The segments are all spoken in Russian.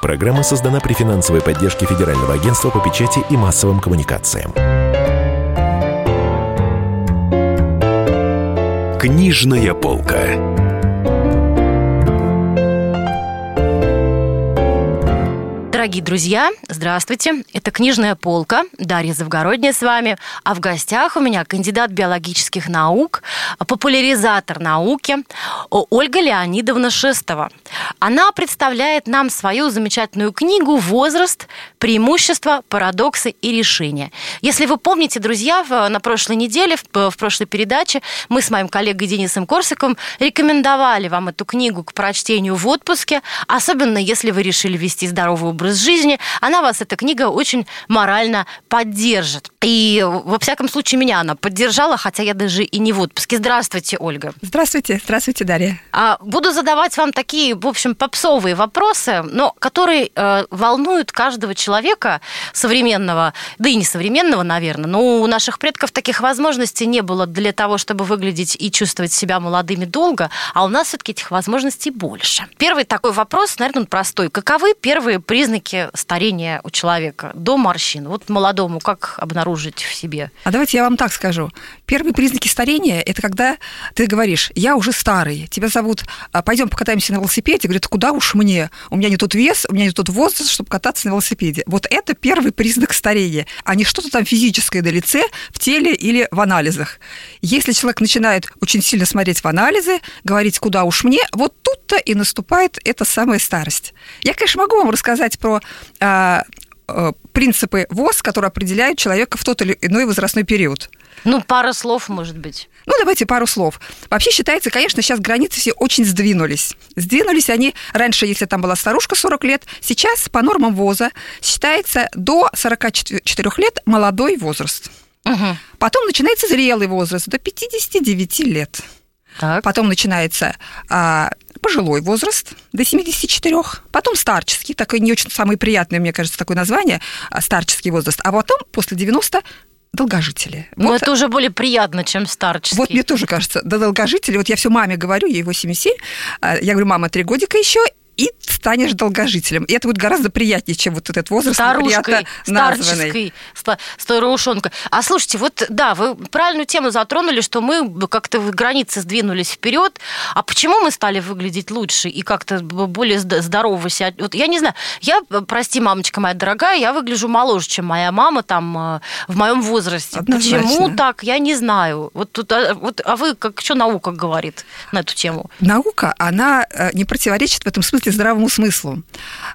Программа создана при финансовой поддержке Федерального агентства по печати и массовым коммуникациям. Книжная полка. Дорогие друзья, здравствуйте. Это «Книжная полка». Дарья Завгородняя с вами. А в гостях у меня кандидат биологических наук, популяризатор науки Ольга Леонидовна Шестова. Она представляет нам свою замечательную книгу «Возраст. Преимущества, парадоксы и решения». Если вы помните, друзья, на прошлой неделе, в прошлой передаче, мы с моим коллегой Денисом Корсиком рекомендовали вам эту книгу к прочтению в отпуске, особенно если вы решили вести здоровый образ образ жизни, она вас, эта книга, очень морально поддержит. И, во всяком случае, меня она поддержала, хотя я даже и не в отпуске. Здравствуйте, Ольга. Здравствуйте, здравствуйте, Дарья. А, буду задавать вам такие, в общем, попсовые вопросы, но которые э, волнуют каждого человека современного, да и не современного, наверное, но у наших предков таких возможностей не было для того, чтобы выглядеть и чувствовать себя молодыми долго, а у нас все-таки этих возможностей больше. Первый такой вопрос, наверное, он простой. Каковы первые признаки признаки старения у человека до морщин? Вот молодому как обнаружить в себе? А давайте я вам так скажу. Первые признаки старения – это когда ты говоришь, я уже старый, тебя зовут, а, пойдем покатаемся на велосипеде. Говорят, куда уж мне? У меня не тот вес, у меня не тот возраст, чтобы кататься на велосипеде. Вот это первый признак старения, а не что-то там физическое на лице, в теле или в анализах. Если человек начинает очень сильно смотреть в анализы, говорить, куда уж мне, вот тут-то и наступает эта самая старость. Я, конечно, могу вам рассказать про а, принципы ВОЗ, которые определяют человека в тот или иной возрастной период. Ну, пара слов, может быть. Ну, давайте пару слов. Вообще считается, конечно, сейчас границы все очень сдвинулись. Сдвинулись они раньше, если там была старушка 40 лет, сейчас по нормам ВОЗа считается до 44 лет молодой возраст. Угу. Потом начинается зрелый возраст до 59 лет. Так. Потом начинается а, пожилой возраст до 74, потом старческий, такой не очень самый приятный, мне кажется, такое название, а, старческий возраст, а потом после 90 долгожители. Но вот. это уже более приятно, чем старческий. Вот мне тоже кажется, да долгожители. Вот я все маме говорю, ей 87, а, я говорю, мама, три годика еще, и станешь долгожителем. И это будет гораздо приятнее, чем вот этот возраст Старушкой, старческой, старушонка. А слушайте, вот да, вы правильную тему затронули, что мы как-то в границы сдвинулись вперед. А почему мы стали выглядеть лучше и как-то более здорово себя? Вот я не знаю, я, прости, мамочка моя дорогая, я выгляжу моложе, чем моя мама там э, в моем возрасте. Однозначно. Почему так, я не знаю. Вот, тут, а, вот, а вы, как что наука говорит на эту тему? Наука, она э, не противоречит в этом смысле здравому смыслу.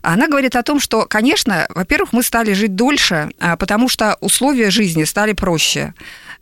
Она говорит о том, что, конечно, во-первых, мы стали жить дольше, а, потому что условия жизни стали проще.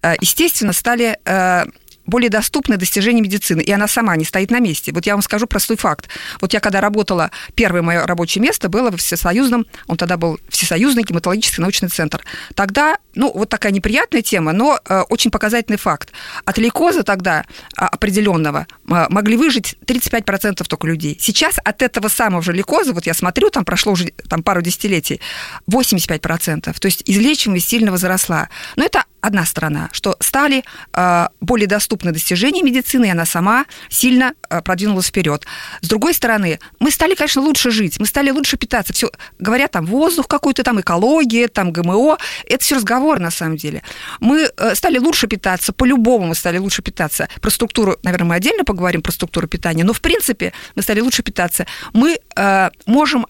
Э, естественно, стали э, более доступны достижения медицины, и она сама не стоит на месте. Вот я вам скажу простой факт. Вот я когда работала, первое мое рабочее место было в Всесоюзном, он тогда был Всесоюзный гематологический научный центр. Тогда, ну, вот такая неприятная тема, но э, очень показательный факт. От лейкоза тогда э, определенного э, могли выжить 35% только людей. Сейчас от этого самого же лейкоза, вот я смотрю, там прошло уже там, пару десятилетий, 85%. То есть излечиваемость сильно возросла. Но это одна сторона, что стали э, более доступны достижения медицины, и она сама сильно э, продвинулась вперед. С другой стороны, мы стали, конечно, лучше жить, мы стали лучше питаться. Все, говорят, там воздух какой-то, там экология, там ГМО, это все разговор на самом деле. Мы э, стали лучше питаться, по-любому мы стали лучше питаться. Про структуру, наверное, мы отдельно поговорим про структуру питания, но в принципе мы стали лучше питаться. Мы э, можем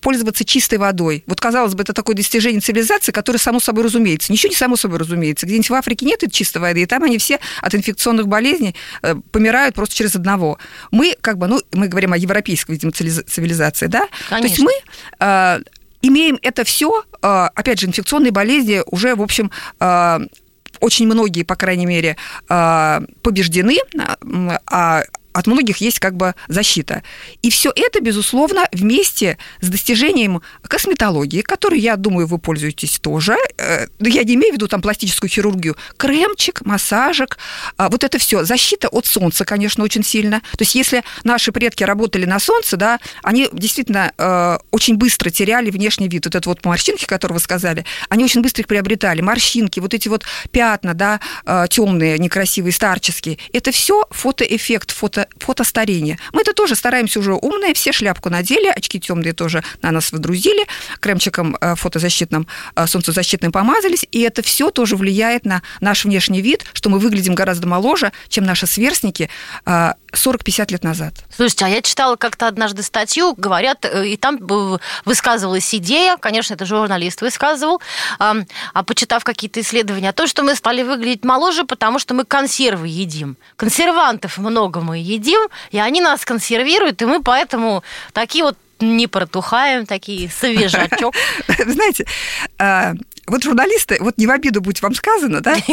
пользоваться чистой водой. Вот, казалось бы, это такое достижение цивилизации, которое само собой разумеется. Ничего не само собой разумеется. Где-нибудь в Африке нет этой чистой воды, и там они все от инфекционных болезней э, помирают просто через одного. Мы, как бы, ну, мы говорим о европейской, видимо, цивилизации, да? Конечно. То есть мы э, имеем это все, э, опять же, инфекционные болезни уже, в общем, очень многие, по крайней мере, побеждены, а от многих есть как бы защита. И все это, безусловно, вместе с достижением косметологии, которой, я думаю, вы пользуетесь тоже. Э, я не имею в виду там пластическую хирургию. Кремчик, массажик, а, вот это все. Защита от солнца, конечно, очень сильно. То есть если наши предки работали на солнце, да, они действительно э, очень быстро теряли внешний вид. Вот это вот морщинки, которые вы сказали, они очень быстро их приобретали. Морщинки, вот эти вот пятна, да, э, темные, некрасивые, старческие. Это все фотоэффект, фото фото, фотостарение. Мы это тоже стараемся уже умные, все шляпку надели, очки темные тоже на нас водрузили, кремчиком э, фотозащитным, э, солнцезащитным помазались, и это все тоже влияет на наш внешний вид, что мы выглядим гораздо моложе, чем наши сверстники 40-50 лет назад. Слушайте, а я читала как-то однажды статью, говорят, и там высказывалась идея, конечно, это журналист высказывал, а почитав какие-то исследования, о том, что мы стали выглядеть моложе, потому что мы консервы едим. Консервантов много мы едим, и они нас консервируют, и мы поэтому такие вот не протухаем, такие свежачок. Знаете, а, вот журналисты, вот не в обиду будь вам сказано, да?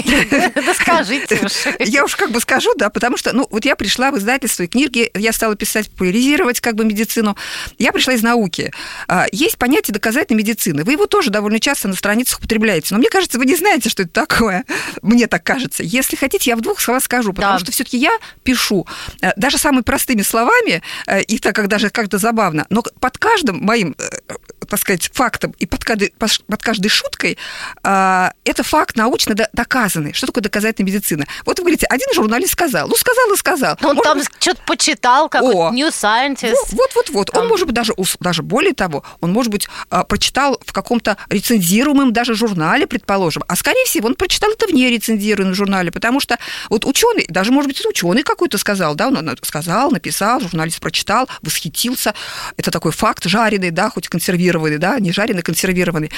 Да скажите уж. Я уж как бы скажу, да, потому что, ну, вот я пришла в издательство и книги, я стала писать, популяризировать как бы медицину. Я пришла из науки. А, есть понятие доказательной медицины. Вы его тоже довольно часто на страницах употребляете. Но мне кажется, вы не знаете, что это такое. Мне так кажется. Если хотите, я в двух словах скажу, потому да. что все-таки я пишу э, даже самыми простыми словами, э, и так как даже как-то забавно, но под каждым моим э, так сказать, фактом и под каждой, под каждой шуткой, э, это факт научно доказанный. Что такое доказательная медицина? Вот вы говорите, один журналист сказал, ну сказал и сказал. Он может там быть... что-то почитал, как О, New Scientist. Вот, вот, вот. Там... Он может быть даже, даже более того, он может быть э, прочитал в каком-то рецензируемом даже журнале, предположим, а скорее всего он прочитал это в нерецензируемом журнале, потому что вот ученый, даже может быть ученый какой-то сказал, да, он сказал, написал, журналист прочитал, восхитился. Это такой факт жареный, да, хоть консервированный консервированный, да, не жареный, консервированный.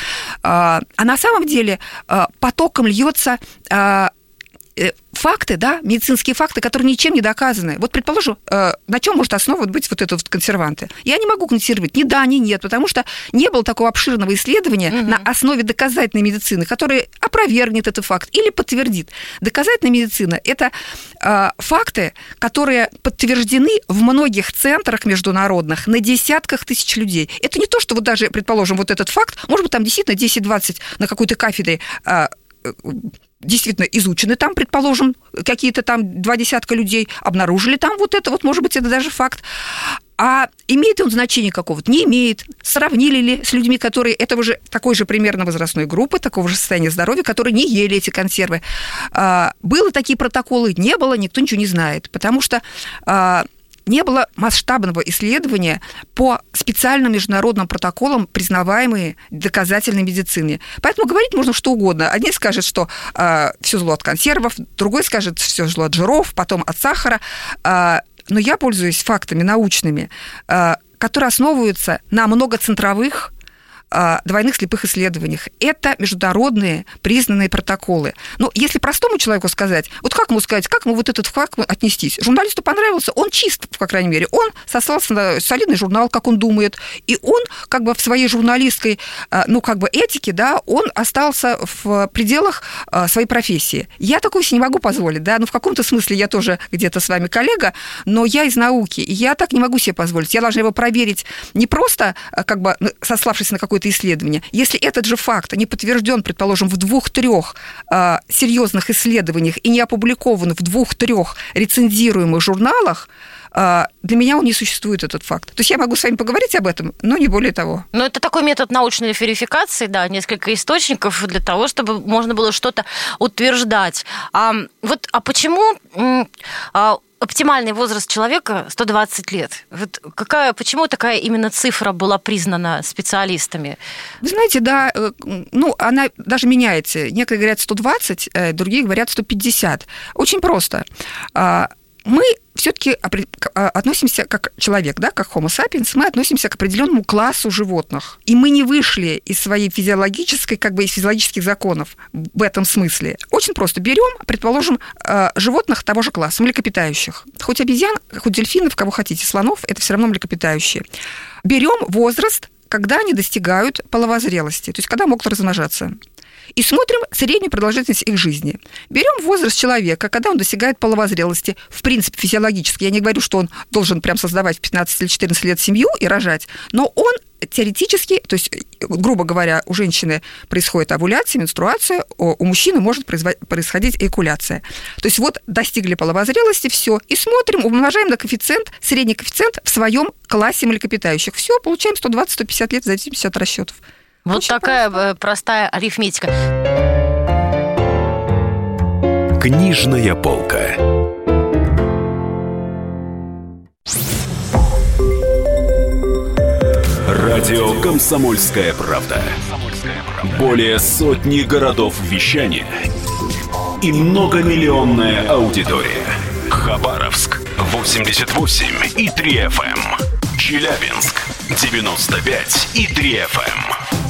А, а на самом деле а, потоком льется а, факты, да, медицинские факты, которые ничем не доказаны. Вот, предположим, э, на чем может основывать быть вот этот вот консерванты? Я не могу консервировать ни да, ни нет, потому что не было такого обширного исследования угу. на основе доказательной медицины, которое опровергнет этот факт или подтвердит. Доказательная медицина – это э, факты, которые подтверждены в многих центрах международных на десятках тысяч людей. Это не то, что вот даже, предположим, вот этот факт, может быть, там действительно 10-20 на какой-то кафедре э, действительно изучены там, предположим, какие-то там два десятка людей, обнаружили там вот это, вот может быть, это даже факт. А имеет он значение какого-то? Не имеет. Сравнили ли с людьми, которые этого же, такой же примерно возрастной группы, такого же состояния здоровья, которые не ели эти консервы? А, было такие протоколы? Не было, никто ничего не знает. Потому что а, не было масштабного исследования по специальным международным протоколам, признаваемые доказательной медицине. Поэтому говорить можно что угодно. Один скажет, что э, а, все зло от консервов, другой скажет, все зло от жиров, потом от сахара. Э, но я пользуюсь фактами научными, э, которые основываются на многоцентровых двойных слепых исследованиях. Это международные признанные протоколы. Но если простому человеку сказать, вот как ему сказать, как ему вот этот факт отнестись? Журналисту понравился, он чист, по крайней мере. Он сослался на солидный журнал, как он думает, и он как бы в своей журналистской, ну, как бы этике, да, он остался в пределах своей профессии. Я такого себе не могу позволить, да, ну, в каком-то смысле я тоже где-то с вами коллега, но я из науки, и я так не могу себе позволить. Я должна его проверить не просто, как бы, сославшись на какой какое-то исследование, если этот же факт не подтвержден, предположим, в двух-трех э, серьезных исследованиях и не опубликован в двух-трех рецензируемых журналах, для меня он не существует, этот факт. То есть я могу с вами поговорить об этом, но не более того. Но это такой метод научной верификации, да, несколько источников для того, чтобы можно было что-то утверждать. А вот, а почему а, оптимальный возраст человека 120 лет. Вот какая, почему такая именно цифра была признана специалистами? Вы знаете, да, э, ну, она даже меняется. Некоторые говорят 120, э, другие говорят 150. Очень просто. Мы все-таки а, относимся как человек, да, как Homo sapiens, мы относимся к определенному классу животных. И мы не вышли из своей физиологической, как бы из физиологических законов в этом смысле. Очень просто. Берем, предположим, а, животных того же класса, млекопитающих. Хоть обезьян, хоть дельфинов, кого хотите, слонов, это все равно млекопитающие. Берем возраст, когда они достигают половозрелости, то есть когда могут размножаться и смотрим среднюю продолжительность их жизни. Берем возраст человека, когда он достигает половозрелости, в принципе, физиологически. Я не говорю, что он должен прям создавать в 15 или 14 лет семью и рожать, но он теоретически, то есть, грубо говоря, у женщины происходит овуляция, менструация, у мужчины может происходить эякуляция. То есть вот достигли половозрелости, все, и смотрим, умножаем на коэффициент, средний коэффициент в своем классе млекопитающих. Все, получаем 120-150 лет в зависимости от расчетов. Вот Очень такая просто. Э, простая арифметика. Книжная полка. Радио «Комсомольская правда». Более сотни городов вещания и многомиллионная аудитория. Хабаровск 88 и 3 FM. Челябинск 95 и 3 FM.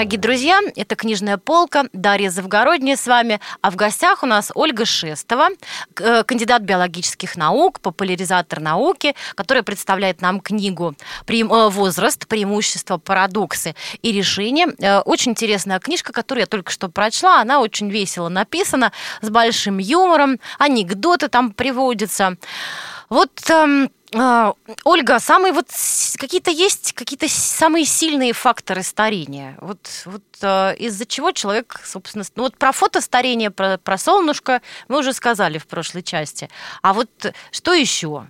Дорогие друзья, это «Книжная полка», Дарья Завгородняя с вами, а в гостях у нас Ольга Шестова, э, кандидат биологических наук, популяризатор науки, которая представляет нам книгу э, «Возраст. Преимущества, парадоксы и решения». Э, очень интересная книжка, которую я только что прочла, она очень весело написана, с большим юмором, анекдоты там приводятся. Вот эм, а, Ольга, самые вот какие-то есть какие-то самые сильные факторы старения. Вот, вот э, из-за чего человек, собственно, ну вот про фото старения, про, про солнышко мы уже сказали в прошлой части. А вот что еще?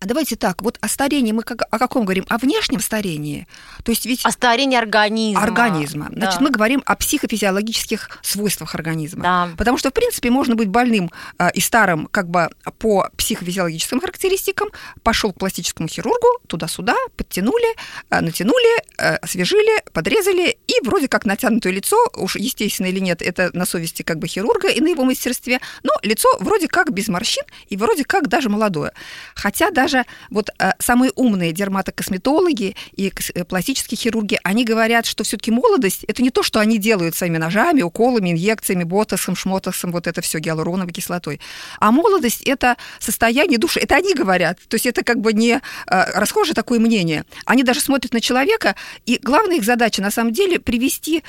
А давайте так, вот о старении мы как, о каком говорим? О внешнем старении? То есть ведь... О старении организма. Организма. Значит, да. мы говорим о психофизиологических свойствах организма. Да. Потому что, в принципе, можно быть больным э, и старым как бы по психофизиологическим характеристикам, пошел к пластическому хирургу, туда-сюда, подтянули, э, натянули, э, освежили, подрезали, и вроде как натянутое лицо, уж естественно или нет, это на совести как бы хирурга и на его мастерстве, но лицо вроде как без морщин и вроде как даже молодое. Хотя Хотя даже вот э, самые умные дерматокосметологи и э, пластические хирурги, они говорят, что все-таки молодость это не то, что они делают своими ножами, уколами, инъекциями, ботоксом, шмотоксом, вот это все гиалуроновой кислотой. А молодость это состояние души. Это они говорят. То есть это как бы не э, расхожее такое мнение. Они даже смотрят на человека, и главная их задача на самом деле привести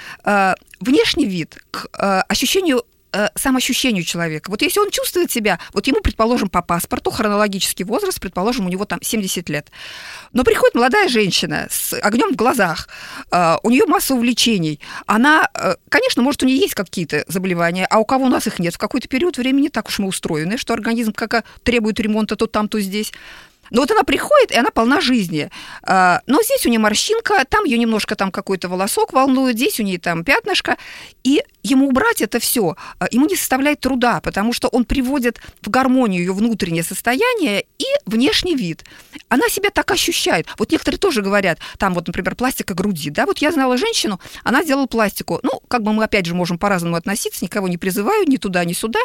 внешний вид к ощущению э, самоощущению человека. Вот если он чувствует себя, вот ему, предположим, по паспорту, хронологический возраст, предположим, у него там 70 лет. Но приходит молодая женщина с огнем в глазах, э, у нее масса увлечений. Она, э, конечно, может, у нее есть какие-то заболевания, а у кого у нас их нет. В какой-то период времени так уж мы устроены, что организм как требует ремонта то там, то здесь. Но вот она приходит, и она полна жизни. А, но здесь у нее морщинка, там ее немножко там какой-то волосок волнует, здесь у нее там пятнышко. И ему убрать это все, а, ему не составляет труда, потому что он приводит в гармонию ее внутреннее состояние и внешний вид. Она себя так ощущает. Вот некоторые тоже говорят, там вот, например, пластика груди, да, вот я знала женщину, она делала пластику. Ну, как бы мы опять же можем по-разному относиться, никого не призываю ни туда, ни сюда,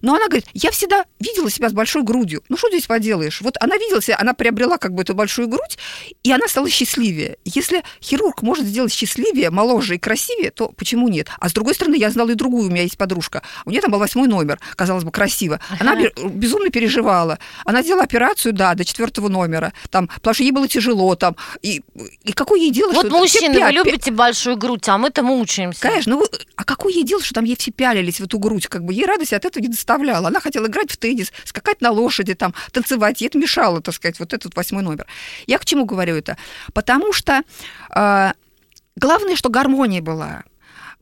но она говорит, я всегда видела себя с большой грудью. Ну, что здесь поделаешь? Вот она видела себя, она приобрела как бы эту большую грудь, и она стала счастливее. Если хирург может сделать счастливее, моложе и красивее, то почему нет? А с другой стороны, я знала и другую, у меня есть подружка. У нее там был восьмой номер, казалось бы, красиво. Она безумно переживала. Она сделала операцию, да, до четвертого номера, там, потому что ей было тяжело, там, и, и какое ей дело, вот что... мужчины, вы любите большую грудь, а мы-то мучаемся. Конечно, ну, а какое ей дело, что там ей все пялились в эту грудь, как бы, ей радость от этого не доставляла. Она хотела играть в теннис, скакать на лошади, там, танцевать, ей это мешало, так сказать, вот этот восьмой номер. Я к чему говорю это? Потому что э, главное, что гармония была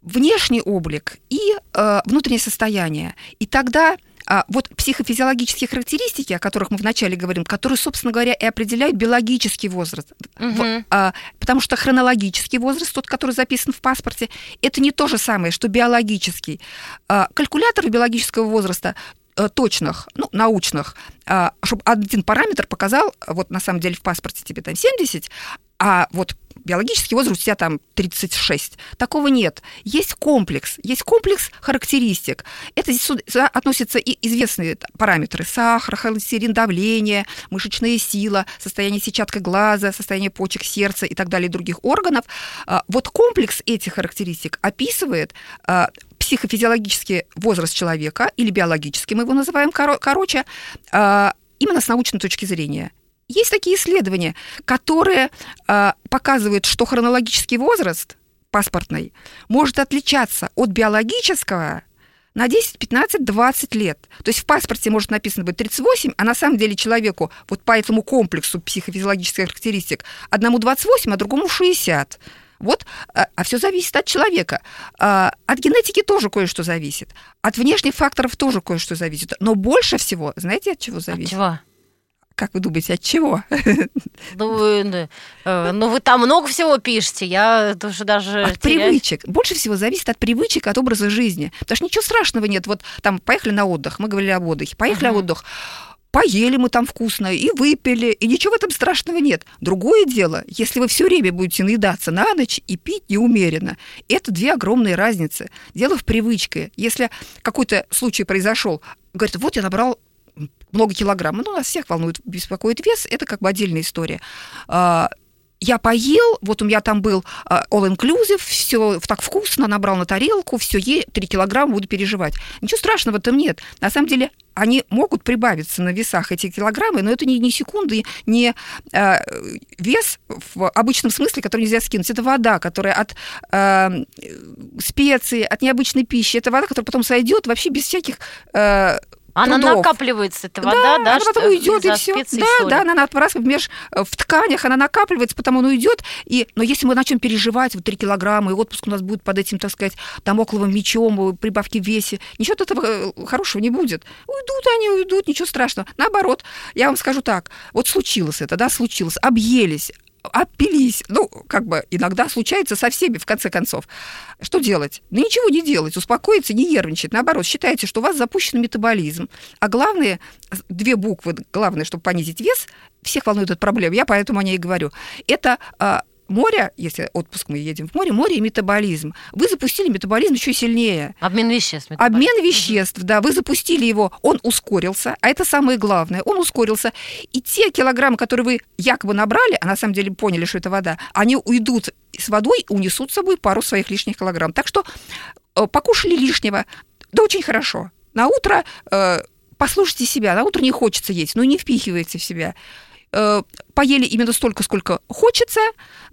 внешний облик и э, внутреннее состояние. И тогда а вот психофизиологические характеристики, о которых мы вначале говорим, которые, собственно говоря, и определяют биологический возраст. Угу. А, потому что хронологический возраст, тот, который записан в паспорте, это не то же самое, что биологический. А, калькуляторы биологического возраста э, точных, ну, научных, а, чтобы один параметр показал, вот на самом деле в паспорте тебе там 70, а вот биологический возраст у тебя там 36. Такого нет. Есть комплекс, есть комплекс характеристик. Это сюда относятся и известные параметры. Сахар, холестерин, давление, мышечная сила, состояние сетчатки глаза, состояние почек, сердца и так далее, других органов. А, вот комплекс этих характеристик описывает а, психофизиологический возраст человека, или биологический мы его называем, короче, а, именно с научной точки зрения. Есть такие исследования, которые э, показывают, что хронологический возраст паспортный может отличаться от биологического на 10, 15, 20 лет. То есть в паспорте может написано быть 38, а на самом деле человеку вот по этому комплексу психофизиологических характеристик одному 28, а другому 60. Вот, а, а все зависит от человека. А, от генетики тоже кое-что зависит. От внешних факторов тоже кое-что зависит. Но больше всего, знаете, от чего зависит? От чего? Как вы думаете, от чего? Ну, вы, э, ну, вы там много всего пишете, я тоже даже От теряюсь. привычек. Больше всего зависит от привычек, от образа жизни. Потому что ничего страшного нет. Вот там поехали на отдых, мы говорили об отдыхе, поехали uh-huh. на отдых, поели мы там вкусно и выпили, и ничего в этом страшного нет. Другое дело, если вы все время будете наедаться на ночь и пить неумеренно, это две огромные разницы. Дело в привычке. Если какой-то случай произошел, говорит, вот я набрал много килограмм. Ну, нас всех волнует, беспокоит вес, это как бы отдельная история а, я поел, вот у меня там был а, all-inclusive, все так вкусно, набрал на тарелку, все, е, 3 килограмма буду переживать. Ничего страшного в этом нет. На самом деле они могут прибавиться на весах эти килограммы, но это не, не секунды, не э, вес в обычном смысле, который нельзя скинуть. Это вода, которая от э, специй, от необычной пищи. Это вода, которая потом сойдет вообще без всяких э, она трудов. накапливается, эта вода, да? да она потом уйдет, и все. Да, да, она раз меж, э, в тканях, она накапливается, потом она уйдет. И, но если мы начнем переживать, вот 3 килограмма, и отпуск у нас будет под этим, так сказать, дамокловым мечом, прибавки в весе, ничего от этого э, хорошего не будет. Уйдут они, уйдут, ничего страшного. Наоборот, я вам скажу так, вот случилось это, да, случилось, объелись, опились. Ну, как бы иногда случается со всеми, в конце концов. Что делать? Ну, ничего не делать, успокоиться, не нервничать. Наоборот, считайте, что у вас запущен метаболизм. А главное, две буквы, главное, чтобы понизить вес, всех волнует эта проблема, я поэтому о ней и говорю, это море, если отпуск мы едем в море, море и метаболизм. Вы запустили метаболизм еще сильнее. Обмен веществ. Метаболизм. Обмен веществ, да, вы запустили его, он ускорился, а это самое главное, он ускорился. И те килограммы, которые вы якобы набрали, а на самом деле поняли, что это вода, они уйдут с водой и унесут с собой пару своих лишних килограмм. Так что э, покушали лишнего, да очень хорошо. На утро э, послушайте себя, на утро не хочется есть, но не впихивайте в себя. Э, поели именно столько, сколько хочется,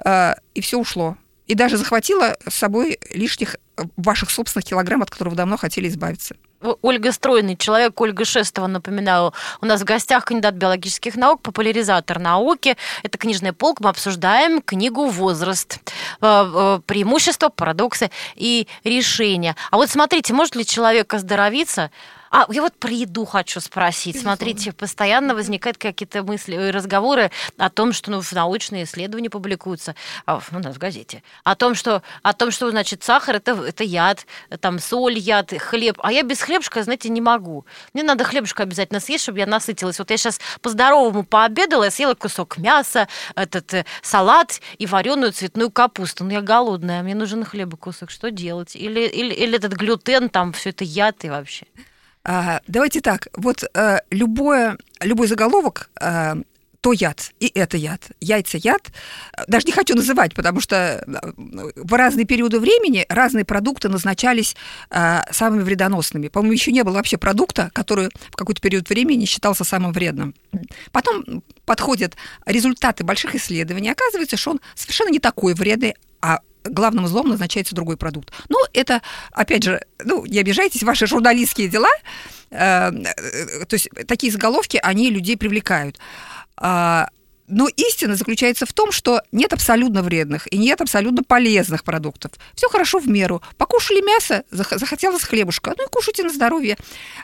э, и все ушло. И даже захватила с собой лишних э, ваших собственных килограмм, от которых давно хотели избавиться. Ольга Стройный, человек Ольга Шестова, напоминаю, у нас в гостях кандидат биологических наук, популяризатор науки. Это книжная полка, мы обсуждаем книгу «Возраст». Преимущества, парадоксы и решения. А вот смотрите, может ли человек оздоровиться а, я вот про еду хочу спросить. Безусловно. Смотрите, постоянно возникают какие-то мысли и разговоры о том, что ну, в научные исследования публикуются, а, ну, в газете, о том, что, о том, что значит, сахар это, это яд, там соль яд, хлеб. А я без хлебушка, знаете, не могу. Мне надо хлебушка обязательно съесть, чтобы я насытилась. Вот я сейчас по-здоровому пообедала, я съела кусок мяса, этот э, салат и вареную цветную капусту. Ну, я голодная, мне нужен хлеба кусок. Что делать? Или, или, или этот глютен, там все это яд и вообще? А, давайте так, вот а, любое, любой заголовок а, то яд, и это яд. Яйца яд. Даже не хочу называть, потому что в разные периоды времени разные продукты назначались э, самыми вредоносными. По-моему, еще не было вообще продукта, который в какой-то период времени считался самым вредным. Потом подходят результаты больших исследований. Оказывается, что он совершенно не такой вредный, а главным злом назначается другой продукт. Ну, это, опять же, ну, не обижайтесь, ваши журналистские дела, э, то есть такие заголовки, они людей привлекают. А, но истина заключается в том, что нет абсолютно вредных и нет абсолютно полезных продуктов. Все хорошо в меру. Покушали мясо, захотелось хлебушка, ну и кушайте на здоровье.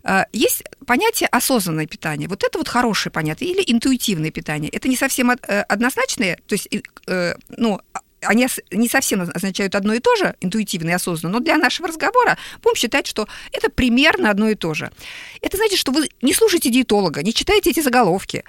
А, есть понятие осознанное питание. Вот это вот хорошее понятие или интуитивное питание. Это не совсем э, однозначное, то есть, э, ну, они не совсем означают одно и то же, интуитивно и осознанно, но для нашего разговора будем считать, что это примерно одно и то же. Это значит, что вы не слушаете диетолога, не читаете эти заголовки,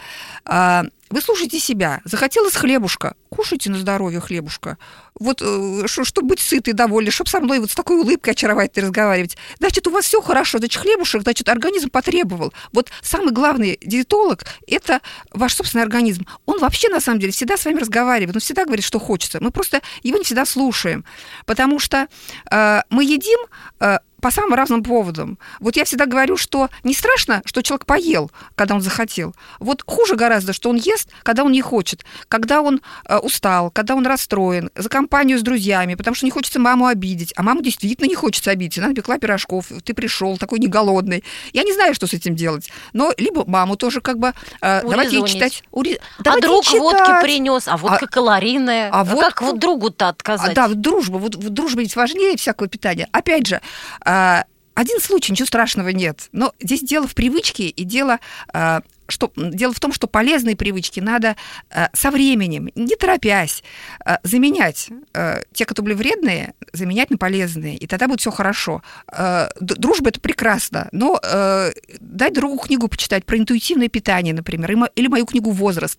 а, вы слушаете себя. Захотелось хлебушка, кушайте на здоровье хлебушка. Вот, э, чтобы быть сытой, довольной, чтобы со мной вот с такой улыбкой очаровательной разговаривать. Значит, у вас все хорошо, значит, хлебушек, значит, организм потребовал. Вот самый главный диетолог – это ваш собственный организм. Он вообще, на самом деле, всегда с вами разговаривает, он всегда говорит, что хочется. Мы просто его не всегда слушаем, потому что э, мы едим э, по самым разным поводам. Вот я всегда говорю, что не страшно, что человек поел, когда он захотел. Вот хуже гораздо, что он ест, когда он не хочет, когда он э, устал, когда он расстроен, за компанию с друзьями, потому что не хочется маму обидеть. А маму действительно не хочется обидеть. Она пекла пирожков, ты пришел такой не голодный. Я не знаю, что с этим делать. Но либо маму тоже как бы... Э, давайте ей читать. Ури... А давайте друг читать. водки принес, а водка а, калорийная. А, а вот, как вот другу-то отказать? А, да, дружба. Вот, дружба ведь важнее всякого питания. Опять же, а, один случай, ничего страшного нет. Но здесь дело в привычке и дело а, что дело в том, что полезные привычки надо э, со временем, не торопясь, э, заменять. Э, те, которые были вредные, заменять на полезные, и тогда будет все хорошо. Э, дружба это прекрасно, но э, дать другу книгу почитать про интуитивное питание, например, или мою книгу Возраст.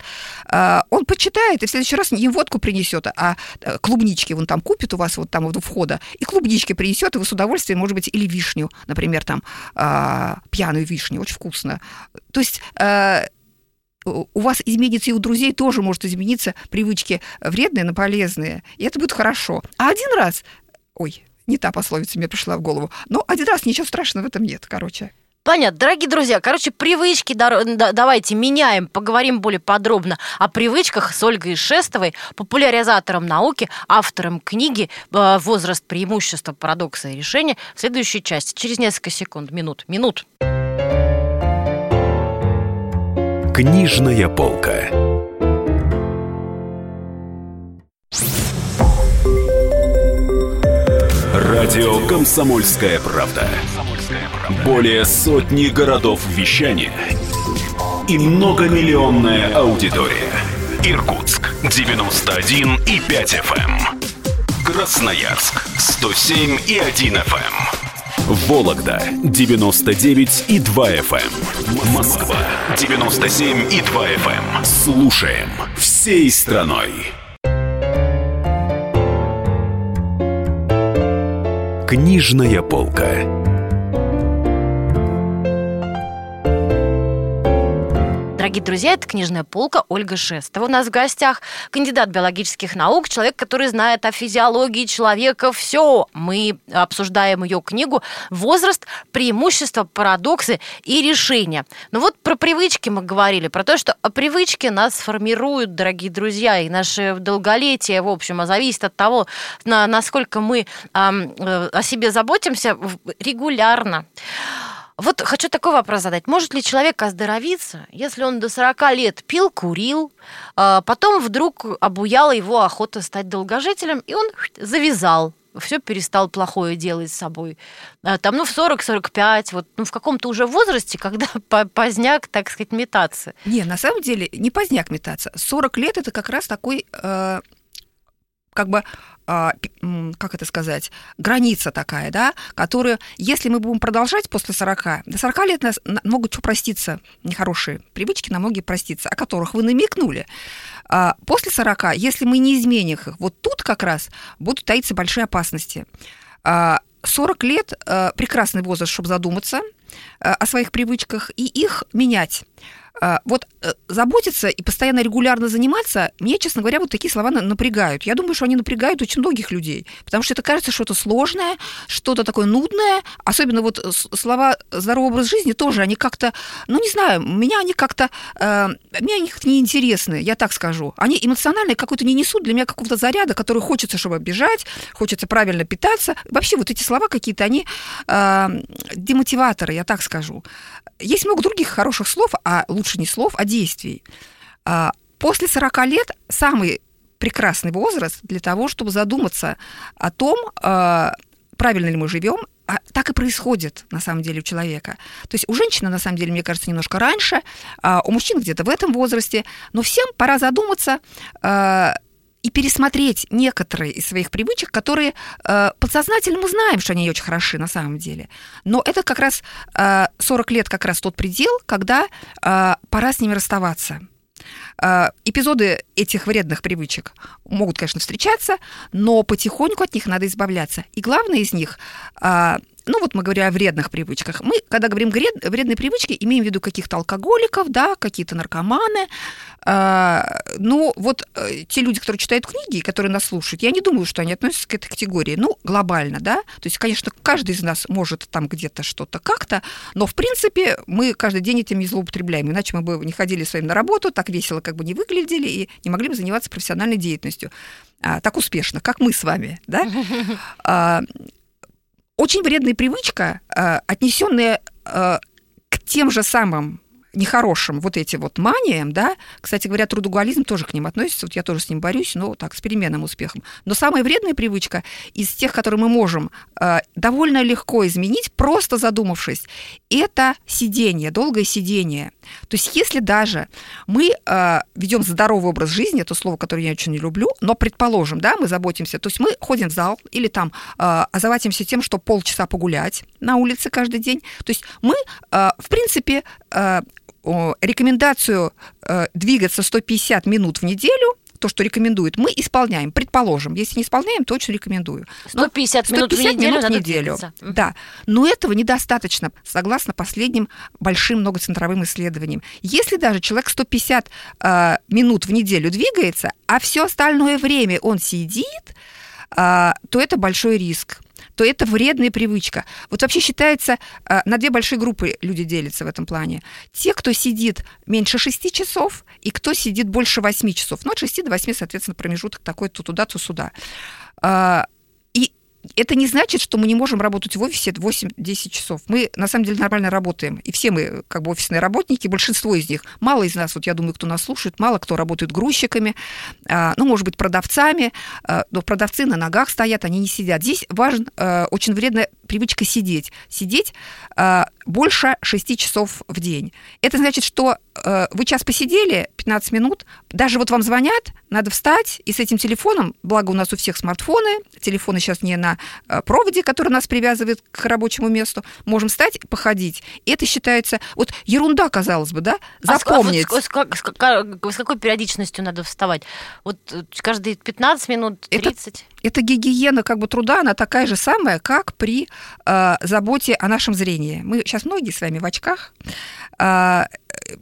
Э, он почитает, и в следующий раз не водку принесет, а э, клубнички он там купит у вас вот там вот у входа, и клубнички принесет, и вы с удовольствием, может быть, или вишню, например, там э, пьяную вишню, очень вкусно. То есть э, у вас изменится и у друзей тоже может измениться привычки вредные на полезные, и это будет хорошо. А один раз, ой, не та пословица мне пришла в голову, но один раз ничего страшного в этом нет, короче. Понятно. Дорогие друзья, короче, привычки давайте меняем, поговорим более подробно о привычках с Ольгой Шестовой, популяризатором науки, автором книги э, «Возраст преимущества, парадокса и решения» в следующей части. Через несколько секунд, минут. Минут. Книжная полка. Радио Комсомольская правда". Более сотни городов вещания и многомиллионная аудитория. Иркутск 91 и 5 FM. Эм. Красноярск 107 и 1 FM. Вологда 99 и 2 FM. Эм. Москва 97 и 2 FM. Эм. Слушаем всей страной. Книжная полка. Дорогие друзья, это книжная полка Ольга Шестова. У нас в гостях кандидат биологических наук, человек, который знает о физиологии человека все. Мы обсуждаем ее книгу «Возраст. Преимущества, парадоксы и решения». Ну вот про привычки мы говорили, про то, что привычки нас формируют, дорогие друзья, и наше долголетие, в общем, зависит от того, насколько мы э, о себе заботимся регулярно. Хочу такой вопрос задать. Может ли человек оздоровиться, если он до 40 лет пил, курил, а потом вдруг обуяла его охота стать долгожителем, и он завязал, все перестал плохое делать с собой. А там, ну, в 40-45, вот, ну, в каком-то уже возрасте, когда поздняк, так сказать, метаться. Не, на самом деле, не поздняк метаться. 40 лет – это как раз такой, э, как бы, а, как это сказать, граница такая, да, которую, если мы будем продолжать после 40, до 40 лет нас могут что проститься, нехорошие привычки на многие проститься, о которых вы намекнули. А, после 40, если мы не изменим их, вот тут как раз будут таиться большие опасности. 40 а, лет – прекрасный возраст, чтобы задуматься о своих привычках и их менять. А, вот э, заботиться и постоянно регулярно заниматься, мне, честно говоря, вот такие слова напрягают. Я думаю, что они напрягают очень многих людей, потому что это кажется что-то сложное, что-то такое нудное, особенно вот слова «здоровый образ жизни» тоже, они как-то, ну, не знаю, меня они как-то, э, мне они как-то неинтересны, я так скажу. Они эмоционально какой-то не несут для меня какого-то заряда, который хочется, чтобы бежать, хочется правильно питаться. Вообще вот эти слова какие-то, они э, демотиваторы, я так скажу. Есть много других хороших слов, а лучше не слов, а действий. А, после 40 лет самый прекрасный возраст для того, чтобы задуматься о том, а, правильно ли мы живем, а так и происходит, на самом деле, у человека. То есть у женщины, на самом деле, мне кажется, немножко раньше, а у мужчин где-то в этом возрасте, но всем пора задуматься, и пересмотреть некоторые из своих привычек, которые э, подсознательно мы знаем, что они очень хороши на самом деле. Но это как раз э, 40 лет как раз тот предел, когда э, пора с ними расставаться. Э, эпизоды этих вредных привычек могут, конечно, встречаться, но потихоньку от них надо избавляться. И главное из них э, ну вот мы говорим о вредных привычках. Мы, когда говорим вредные привычки, имеем в виду каких-то алкоголиков, да, какие-то наркоманы, А, ну, вот э, те люди, которые читают книги, которые нас слушают, я не думаю, что они относятся к этой категории. Ну, глобально, да. То есть, конечно, каждый из нас может там где-то что-то как-то, но, в принципе, мы каждый день этим не злоупотребляем. Иначе мы бы не ходили с вами на работу, так весело как бы не выглядели и не могли бы заниматься профессиональной деятельностью а, так успешно, как мы с вами, да. А, очень вредная привычка, а, отнесенная а, к тем же самым нехорошим вот эти вот маниям, да, кстати говоря, трудоголизм тоже к ним относится, вот я тоже с ним борюсь, но так, с переменным успехом. Но самая вредная привычка из тех, которые мы можем э, довольно легко изменить, просто задумавшись, это сидение, долгое сидение. То есть если даже мы э, ведем здоровый образ жизни, это слово, которое я очень не люблю, но предположим, да, мы заботимся, то есть мы ходим в зал или там э, озаботимся тем, что полчаса погулять на улице каждый день, то есть мы, э, в принципе, э, рекомендацию э, двигаться 150 минут в неделю, то, что рекомендует, мы исполняем. Предположим, если не исполняем, то очень рекомендую. 150, 150 минут в неделю, минут в неделю. Да. Но этого недостаточно, согласно последним большим многоцентровым исследованиям. Если даже человек 150 э, минут в неделю двигается, а все остальное время он сидит, э, то это большой риск то это вредная привычка. Вот вообще считается, а, на две большие группы люди делятся в этом плане. Те, кто сидит меньше 6 часов, и кто сидит больше 8 часов. Ну, от 6 до 8, соответственно, промежуток такой то туда, то сюда. Это не значит, что мы не можем работать в офисе 8-10 часов. Мы, на самом деле, нормально работаем. И все мы, как бы, офисные работники, большинство из них. Мало из нас, вот я думаю, кто нас слушает, мало кто работает грузчиками, а, ну, может быть, продавцами, а, но продавцы на ногах стоят, они не сидят. Здесь важен, а, очень вредная привычка сидеть. Сидеть больше 6 часов в день. Это значит, что вы час посидели, 15 минут, даже вот вам звонят, надо встать, и с этим телефоном, благо у нас у всех смартфоны, телефоны сейчас не на Э, проводе, который нас привязывает к рабочему месту, можем встать, походить. И это считается, вот ерунда, казалось бы, да, запомнить. А с, с, с, с, с какой периодичностью надо вставать? Вот э, каждые 15 минут, 30? Это, это гигиена как бы труда, она такая же самая, как при э, заботе о нашем зрении. Мы сейчас многие с вами в очках. Э,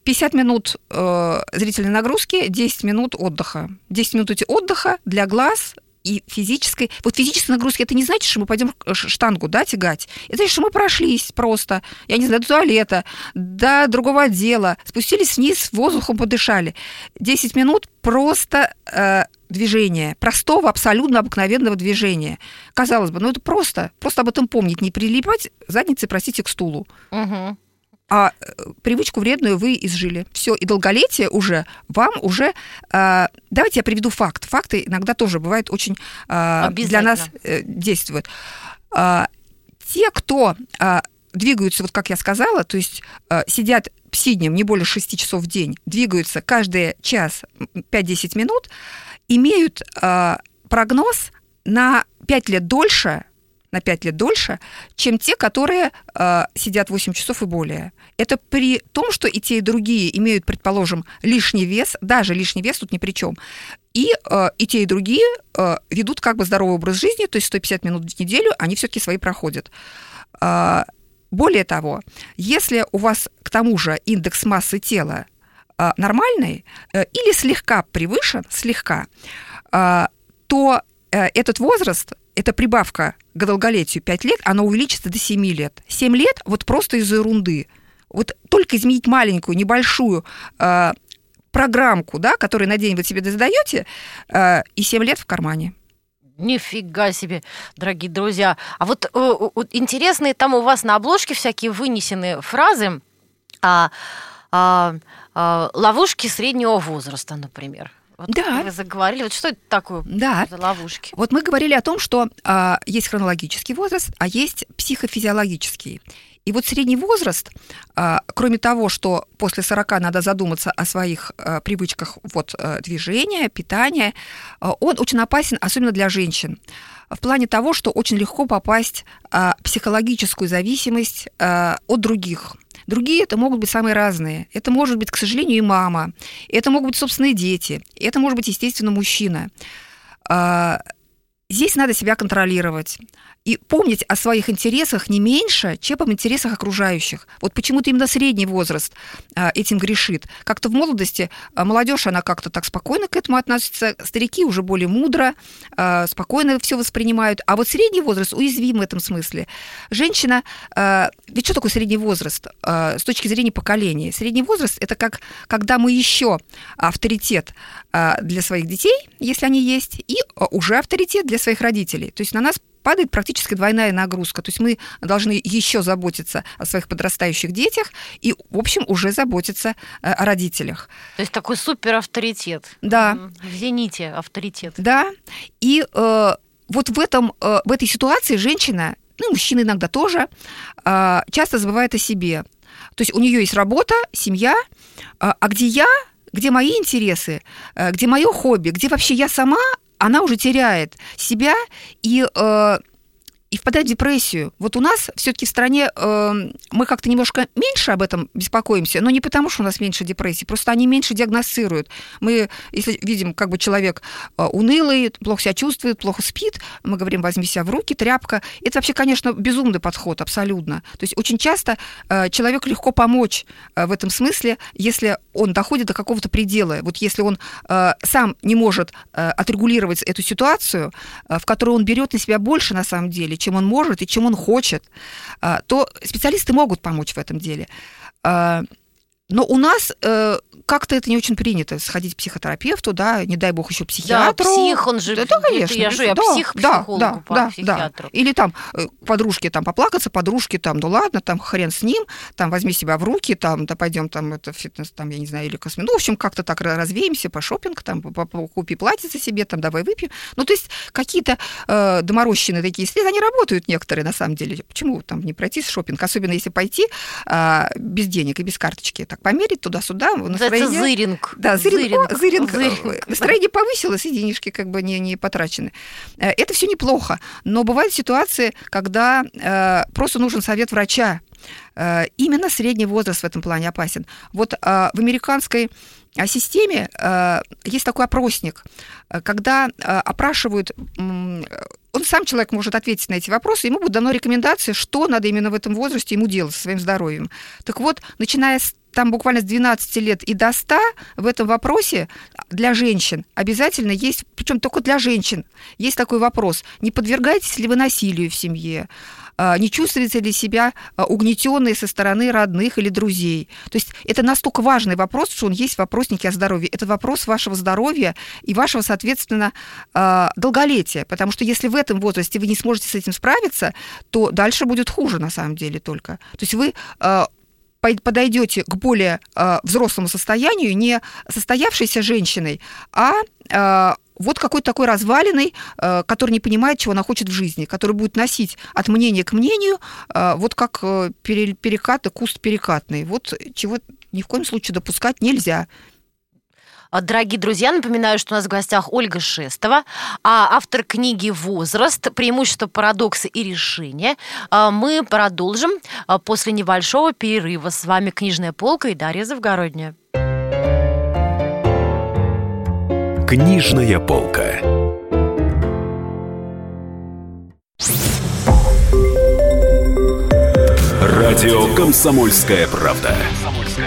50 минут э, зрительной нагрузки, 10 минут отдыха. 10 минут эти отдыха для глаз, и физической... Вот физической нагрузки, это не значит, что мы пойдем штангу, да, тягать. Это значит, что мы прошлись просто, я не знаю, до туалета, до другого отдела, спустились вниз, воздухом подышали. 10 минут просто э, движения, простого, абсолютно обыкновенного движения. Казалось бы, ну это просто, просто об этом помнить, не прилипать задницей, простите, к стулу. Угу а э, привычку вредную вы изжили. Все, и долголетие уже вам уже... Э, давайте я приведу факт. Факты иногда тоже бывают очень э, для нас э, действуют. Э, те, кто э, двигаются, вот как я сказала, то есть э, сидят сиднем не более 6 часов в день, двигаются каждый час 5-10 минут, имеют э, прогноз на 5 лет дольше, на 5 лет дольше, чем те, которые э, сидят 8 часов и более. Это при том, что и те, и другие имеют, предположим, лишний вес, даже лишний вес тут ни при чем. И, э, и те, и другие э, ведут как бы здоровый образ жизни, то есть 150 минут в неделю они все-таки свои проходят. Э, более того, если у вас к тому же индекс массы тела э, нормальный э, или слегка превышен, слегка, э, то э, этот возраст эта прибавка к долголетию 5 лет, она увеличится до 7 лет. 7 лет вот просто из-за ерунды. Вот только изменить маленькую, небольшую э, программку, да, которую на день вы себе задаете, э, и 7 лет в кармане. Нифига себе, дорогие друзья. А вот, э, интересные там у вас на обложке всякие вынесенные фразы. А, а, а, ловушки среднего возраста, например. Вот да. Вы заговорили. Вот что это такое да. за ловушки? Вот мы говорили о том, что а, есть хронологический возраст, а есть психофизиологический. И вот средний возраст, а, кроме того, что после 40 надо задуматься о своих а, привычках вот, а, движения, питания, а, он очень опасен, особенно для женщин в плане того, что очень легко попасть в психологическую зависимость от других. Другие это могут быть самые разные. Это может быть, к сожалению, и мама. Это могут быть собственные дети. Это может быть, естественно, мужчина. Здесь надо себя контролировать. и помнить о своих интересах не меньше, чем об интересах окружающих. Вот почему-то именно средний возраст а, этим грешит. Как-то в молодости а, молодежь, она как-то так спокойно к этому относится, старики уже более мудро, а, спокойно все воспринимают, а вот средний возраст уязвим в этом смысле. Женщина, ведь что такое средний возраст с точки зрения поколения? Средний возраст – это как, когда мы еще авторитет для своих детей, если они есть, и уже авторитет для своих родителей. То есть на нас падает практически двойная нагрузка. То есть мы должны еще заботиться о своих подрастающих детях и, в общем, уже заботиться э, о родителях. То есть такой супер авторитет. Да. В зените авторитет. Да. И э, вот в, этом, э, в этой ситуации женщина, ну, мужчина иногда тоже, э, часто забывает о себе. То есть у нее есть работа, семья, э, а где я, где мои интересы, э, где мое хобби, где вообще я сама она уже теряет себя и э, и впадает в депрессию. Вот у нас все-таки в стране э, мы как-то немножко меньше об этом беспокоимся, но не потому, что у нас меньше депрессии, просто они меньше диагностируют. Мы, если видим, как бы человек э, унылый, плохо себя чувствует, плохо спит, мы говорим, возьми себя в руки, тряпка. Это вообще, конечно, безумный подход, абсолютно. То есть очень часто э, человеку легко помочь э, в этом смысле, если он доходит до какого-то предела. Вот если он э, сам не может э, отрегулировать эту ситуацию, э, в которой он берет на себя больше, на самом деле, чем он может и чем он хочет, а, то специалисты могут помочь в этом деле. Но у нас э, как-то это не очень принято, сходить к психотерапевту, да, не дай бог еще психиатру. Да, псих, он же, да, да конечно. Я же, я да, псих психологу да, да, психиатру. Да. Или там э, подружки там поплакаться, подружки там, ну ладно, там хрен с ним, там возьми себя в руки, там, да пойдем там это фитнес, там, я не знаю, или косметику. Ну, в общем, как-то так развеемся по шопинг, там, купи платьице себе, там, давай выпьем. Ну, то есть какие-то э, доморощенные такие следы, они работают некоторые, на самом деле. Почему там не пройти с шопинг, особенно если пойти э, без денег и без карточки, так померить туда-сюда, сюда, настроение... Это зыринг. Да, зыринг. О, зыринг. зыринг. Настроение повысилось, и денежки как бы не, не потрачены. Э, это все неплохо, но бывают ситуации, когда э, просто нужен совет врача. Э, именно средний возраст в этом плане опасен. Вот э, в американской э, системе э, есть такой опросник, когда опрашивают он сам человек может ответить на эти вопросы, ему будет дано рекомендации, что надо именно в этом возрасте ему делать со своим здоровьем. Так вот, начиная с там буквально с 12 лет и до 100 в этом вопросе для женщин обязательно есть, причем только для женщин, есть такой вопрос, не подвергаетесь ли вы насилию в семье, а, не чувствуете ли себя а, угнетенной со стороны родных или друзей. То есть это настолько важный вопрос, что он есть в вопроснике о здоровье. Это вопрос вашего здоровья и вашего, соответственно, а, долголетия. Потому что если в этом возрасте вы не сможете с этим справиться, то дальше будет хуже на самом деле только. То есть вы подойдете к более э, взрослому состоянию не состоявшейся женщиной, а э, вот какой-то такой разваленный, э, который не понимает, чего она хочет в жизни, который будет носить от мнения к мнению, вот как перекаты, куст перекатный. Вот чего ни в коем случае допускать нельзя. А, дорогие друзья, напоминаю, что у нас в гостях Ольга Шестова, а автор книги «Возраст. Преимущества, парадоксы и решения». А, мы продолжим после небольшого перерыва. С вами «Книжная полка» и Дарья Завгородняя. Книжная полка. Радио «Комсомольская правда».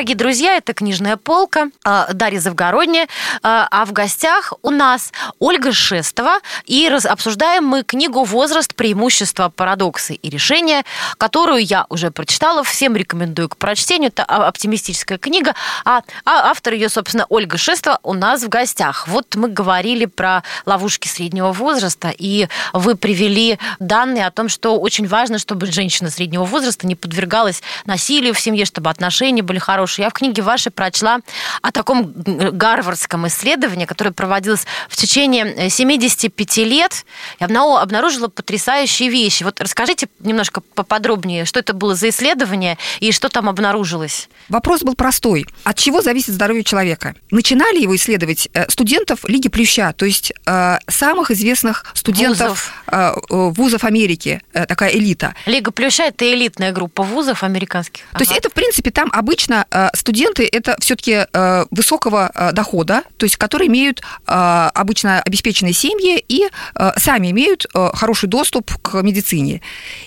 Дорогие друзья, это «Книжная полка», а, Дарья Завгородняя, а, а в гостях у нас Ольга Шестова, и обсуждаем мы книгу «Возраст. Преимущества, парадоксы и решения», которую я уже прочитала, всем рекомендую к прочтению, это оптимистическая книга, а, а автор ее, собственно, Ольга Шестова у нас в гостях. Вот мы говорили про ловушки среднего возраста, и вы привели данные о том, что очень важно, чтобы женщина среднего возраста не подвергалась насилию в семье, чтобы отношения были хорошие, хорошую. Я в книге вашей прочла о таком гарвардском исследовании, которое проводилось в течение 75 лет. Я обнаружила потрясающие вещи. Вот расскажите немножко поподробнее, что это было за исследование и что там обнаружилось. Вопрос был простой. От чего зависит здоровье человека? Начинали его исследовать э, студентов Лиги Плюща, то есть э, самых известных студентов вузов, э, вузов Америки, такая элита. Лига Плюща – это элитная группа вузов американских. То ага. есть это, в принципе, там обычно студенты – это все-таки высокого дохода, то есть которые имеют обычно обеспеченные семьи и сами имеют хороший доступ к медицине.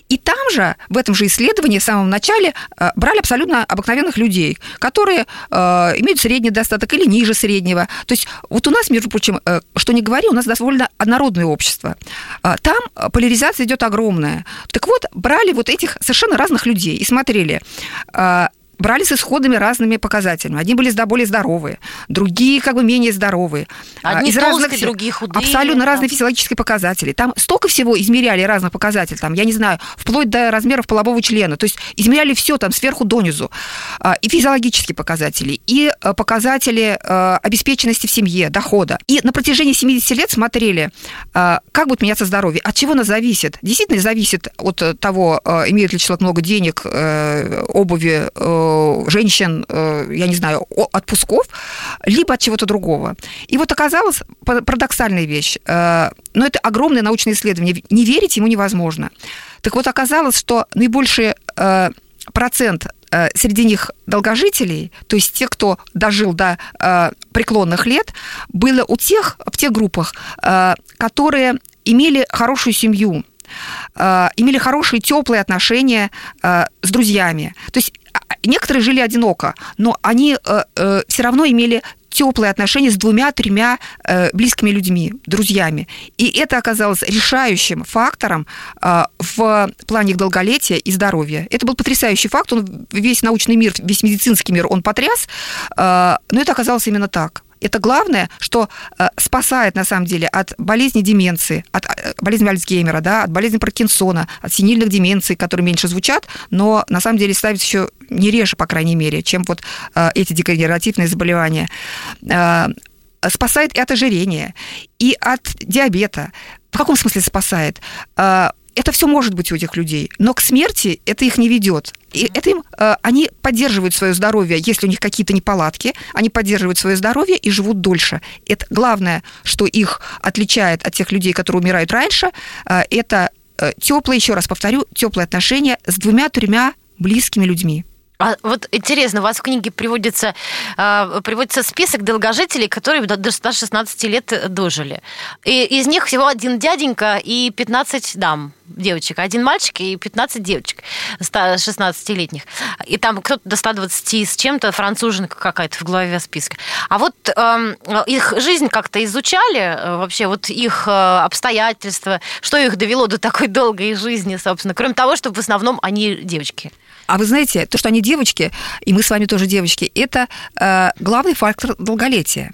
И там же, в этом же исследовании, в самом начале, брали абсолютно обыкновенных людей, которые имеют средний достаток или ниже среднего. То есть вот у нас, между прочим, э, что не говори, у нас довольно однородное общество. А, там поляризация идет огромная. Так вот, брали вот этих совершенно разных людей и смотрели, а, брали с исходами разными показателями. Одни были более здоровые, другие как бы менее здоровые. А, Одни из толстые, разных, другие худые. Абсолютно разные физиологические показатели. Там столько всего измеряли разных показателей, там, я не знаю, вплоть до размеров полового члена. То есть измеряли все там сверху донизу. А, и физиологические показатели, и э, показатели э, обеспеченности в семье, дохода. И на протяжении 70 лет смотрели, э, как будет меняться здоровье, от чего оно зависит. Действительно зависит от того, имеет ли человек много денег, обуви, женщин, э, я не знаю, отпусков, либо от чего-то другого. И вот оказалась парадоксальная вещь. Э, но это огромное научное исследование. Не верить ему невозможно. Так вот, оказалось, что наибольший процент среди них долгожителей, то есть тех, кто дожил до преклонных лет, было у тех, в тех группах, которые имели хорошую семью, имели хорошие теплые отношения с друзьями. То есть некоторые жили одиноко, но они э, э, все равно имели теплые отношения с двумя-тремя э, близкими людьми, друзьями. И это оказалось решающим фактором в плане их долголетия и здоровья. Это был потрясающий факт, он весь научный мир, весь медицинский мир, он потряс, но это оказалось именно так. Это главное, что э, спасает, на самом деле, от болезни деменции, от э, болезни Альцгеймера, да, от болезни Паркинсона, от синильных деменций, которые меньше звучат, но на самом деле ставят еще не реже, по крайней мере, чем вот э, эти дегенеративные заболевания спасает и от ожирения, и от диабета. В каком смысле спасает? Это все может быть у этих людей, но к смерти это их не ведет. И это им, э, они поддерживают свое здоровье, если у них какие-то неполадки, они поддерживают свое здоровье и живут дольше. Это главное, что их отличает от тех людей, которые умирают раньше, э, это э, теплые, еще раз повторю, теплые отношения с двумя-тремя близкими людьми. А вот интересно, у вас в книге приводится, э, приводится список долгожителей, которые до, до 16 лет дожили. И из них всего один дяденька и 15 дам, девочек. Один мальчик и 15 девочек 16-летних. И там кто-то до 120 с чем-то, француженка какая-то в голове списка. А вот э, их жизнь как-то изучали, э, вообще вот их э, обстоятельства, что их довело до такой долгой жизни, собственно, кроме того, что в основном они девочки. А вы знаете, то, что они девочки, и мы с вами тоже девочки, это э, главный фактор долголетия.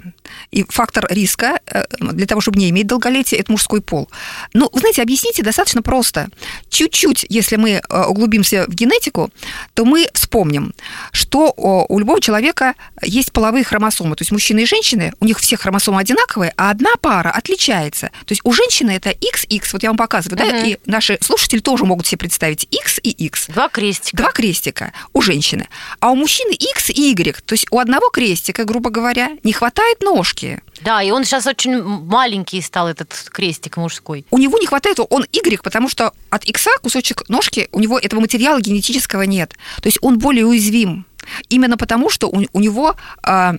И фактор риска э, для того, чтобы не иметь долголетия, это мужской пол. Ну, вы знаете, объясните достаточно просто. Чуть-чуть, если мы э, углубимся в генетику, то мы вспомним, что у любого человека есть половые хромосомы. То есть мужчины и женщины, у них все хромосомы одинаковые, а одна пара отличается. То есть у женщины это XX, вот я вам показываю, угу. да, и наши слушатели тоже могут себе представить X и X. Два крестика. Два крестика у женщины. А у мужчины X и Y. То есть у одного крестика, грубо говоря, не хватает ножки. Да, и он сейчас очень маленький стал, этот крестик мужской. У него не хватает, он Y, потому что от X кусочек ножки, у него этого материала генетического нет. То есть он более уязвим. Именно потому, что у, у него э,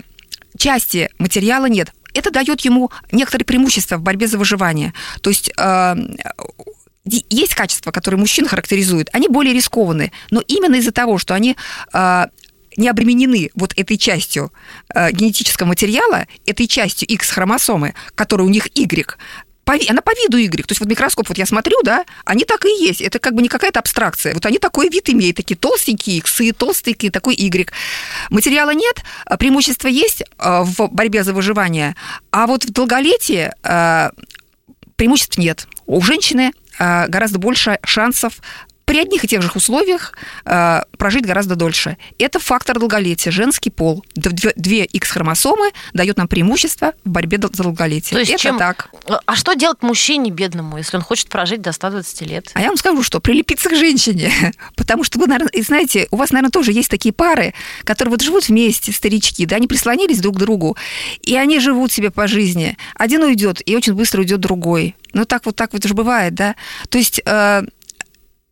части материала нет. Это дает ему некоторые преимущества в борьбе за выживание. То есть э, есть качества, которые мужчин характеризуют, они более рискованные, но именно из-за того, что они э, не обременены вот этой частью э, генетического материала, этой частью X-хромосомы, которая у них Y, она по виду Y. То есть вот микроскоп, вот я смотрю, да, они так и есть. Это как бы не какая-то абстракция. Вот они такой вид имеют, такие толстенькие иксы, толстенькие, такой Y. Материала нет, а преимущества есть э, в борьбе за выживание, а вот в долголетии преимуществ нет. У женщины гораздо больше шансов при одних и тех же условиях э, прожить гораздо дольше. Это фактор долголетия, женский пол. Две X-хромосомы дают нам преимущество в борьбе за долголетие. То есть это чем... так. А что делать мужчине бедному, если он хочет прожить до 120 лет? А я вам скажу, что прилепиться к женщине. Потому что вы, наверное, знаете, у вас, наверное, тоже есть такие пары, которые вот живут вместе, старички, да, они прислонились друг к другу, и они живут себе по жизни. Один уйдет, и очень быстро уйдет другой. Ну, так вот, так вот же бывает, да. То есть э,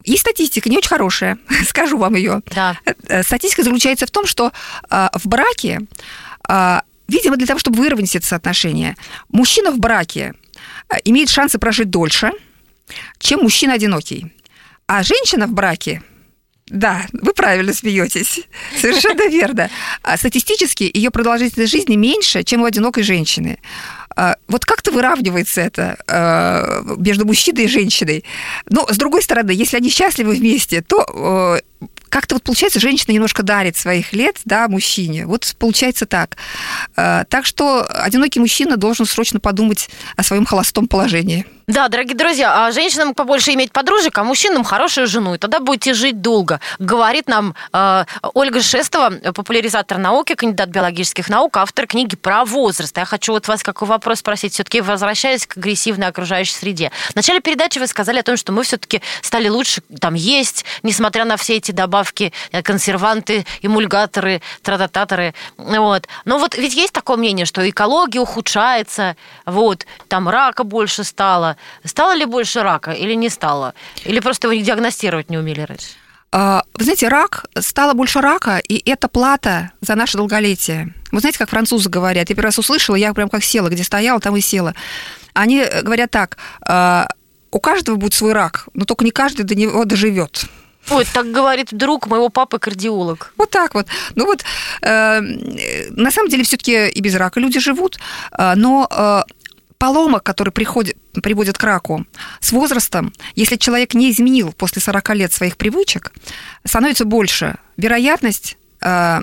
есть статистика, не очень хорошая, скажу вам ее. Да. Э, статистика заключается в том, что э, в браке, э, видимо, для того, чтобы выровнять это соотношение, мужчина в браке имеет шансы прожить дольше, чем мужчина одинокий. А женщина в браке да, вы правильно смеетесь. Совершенно верно. А статистически ее продолжительность жизни меньше, чем у одинокой женщины. А, вот как-то выравнивается это а, между мужчиной и женщиной. Но, с другой стороны, если они счастливы вместе, то как-то вот получается, женщина немножко дарит своих лет, да, мужчине. Вот получается так. Так что одинокий мужчина должен срочно подумать о своем холостом положении. Да, дорогие друзья, а женщинам побольше иметь подружек, а мужчинам хорошую жену, и тогда будете жить долго, говорит нам э, Ольга Шестова, популяризатор науки, кандидат биологических наук, автор книги про возраст. Я хочу вот вас какой вопрос спросить, все-таки возвращаясь к агрессивной окружающей среде. В начале передачи вы сказали о том, что мы все-таки стали лучше там есть, несмотря на все эти добавки, э, консерванты, эмульгаторы, тратататоры, вот. Но вот ведь есть такое мнение, что экология ухудшается, вот, там рака больше стало, Стало ли больше рака или не стало? Или просто его диагностировать не умели раньше? А, вы знаете, рак, стало больше рака, и это плата за наше долголетие. Вы знаете, как французы говорят? Я первый раз услышала, я прям как села, где стояла, там и села. Они говорят так, «А, у каждого будет свой рак, но только не каждый до него доживет. Ой, так говорит друг моего папы кардиолог. Вот так вот. Ну вот, э, на самом деле все-таки и без рака люди живут, э, но э, поломок, которые приходят, приводят к раку с возрастом, если человек не изменил после 40 лет своих привычек, становится больше. Вероятность э,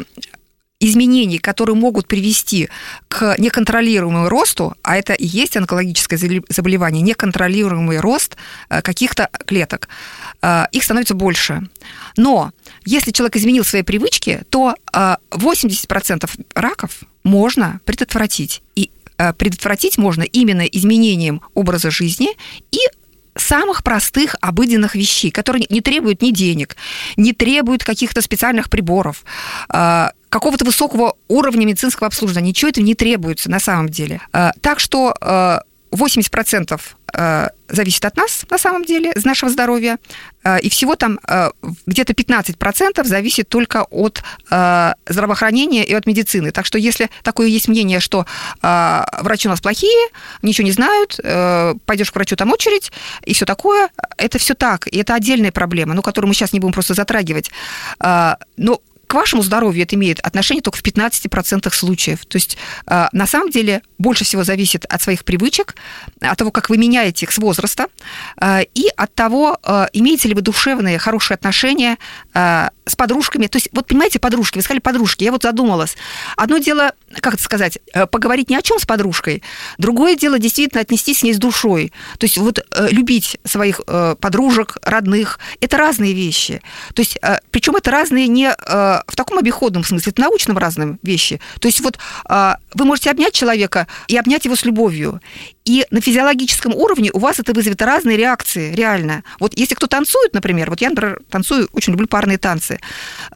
изменений, которые могут привести к неконтролируемому росту, а это и есть онкологическое заболевание, неконтролируемый рост э, каких-то клеток, э, их становится больше. Но если человек изменил свои привычки, то 80% раков можно предотвратить. И предотвратить можно именно изменением образа жизни и самых простых обыденных вещей, которые не требуют ни денег, не требуют каких-то специальных приборов, э, какого-то высокого уровня медицинского обслуживания. Ничего этого не требуется на самом деле. Э, так что 80% э, зависит от нас, на самом деле, из нашего здоровья, э, и всего там э, где-то 15% зависит только от здравоохранения и от медицины. Так что если такое есть мнение, что врачи у нас плохие, ничего не знают, пойдешь к врачу, там очередь, и все такое, это все так, и это отдельная проблема, ну, которую мы сейчас не будем просто затрагивать. Но к вашему здоровью это имеет отношение только в 15% случаев. То есть на самом деле больше всего зависит от своих привычек, от того, как вы меняете их с возраста, а, и от того, а, имеете ли вы душевные, хорошие отношения с подружками. То есть, вот понимаете, подружки, вы сказали подружки, я вот задумалась. Одно дело, как это сказать, э, поговорить ни о чем с подружкой, другое дело действительно отнестись с ней с душой. То есть вот э, любить своих э, подружек, родных, это разные вещи. То есть, причем это разные не в таком обиходном смысле, это научном разные вещи. То есть вот вы можете обнять человека и обнять его с любовью. И на физиологическом уровне у вас это вызовет разные реакции, реально. Вот если кто танцует, например, вот я, например, танцую, очень люблю парные танцы,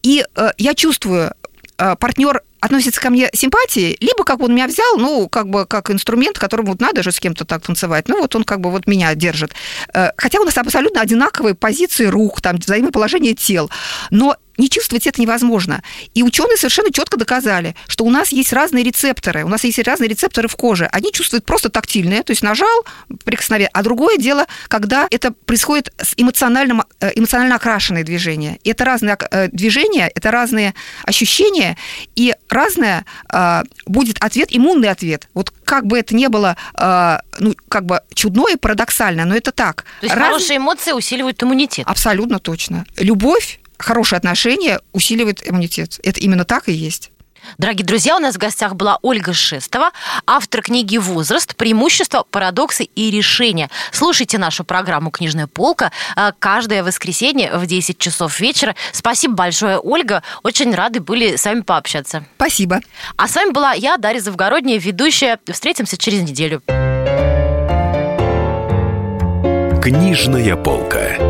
и э, я чувствую, э, партнер относится ко мне симпатией, либо как он меня взял, ну, как бы как инструмент, которому вот надо же с кем-то так танцевать, ну, вот он как бы вот меня держит. Э, хотя у нас абсолютно одинаковые позиции рук, там, взаимоположение тел, но не чувствовать это невозможно. И ученые совершенно четко доказали, что у нас есть разные рецепторы, у нас есть разные рецепторы в коже. Они чувствуют просто тактильные, то есть нажал, прикосновение. А другое дело, когда это происходит с эмоциональным, э, эмоционально окрашенные движения. И это разные э, движения, это разные ощущения, и разное э, будет ответ, иммунный ответ. Вот как бы это ни было, ну, как бы чудно и парадоксально, но это так. То есть Раз... хорошие эмоции усиливают иммунитет. Абсолютно точно. Любовь хорошие отношения усиливают иммунитет. Это именно так и есть. Дорогие друзья, у нас в гостях была Ольга Шестова, автор книги «Возраст. Преимущества, парадоксы и решения». Слушайте нашу программу «Книжная полка» э, каждое воскресенье в 10 часов вечера. Спасибо большое, Ольга. Очень рады были с вами пообщаться. Спасибо. А с вами была я, Дарья Завгородняя, ведущая. Встретимся через неделю. Книжная полка.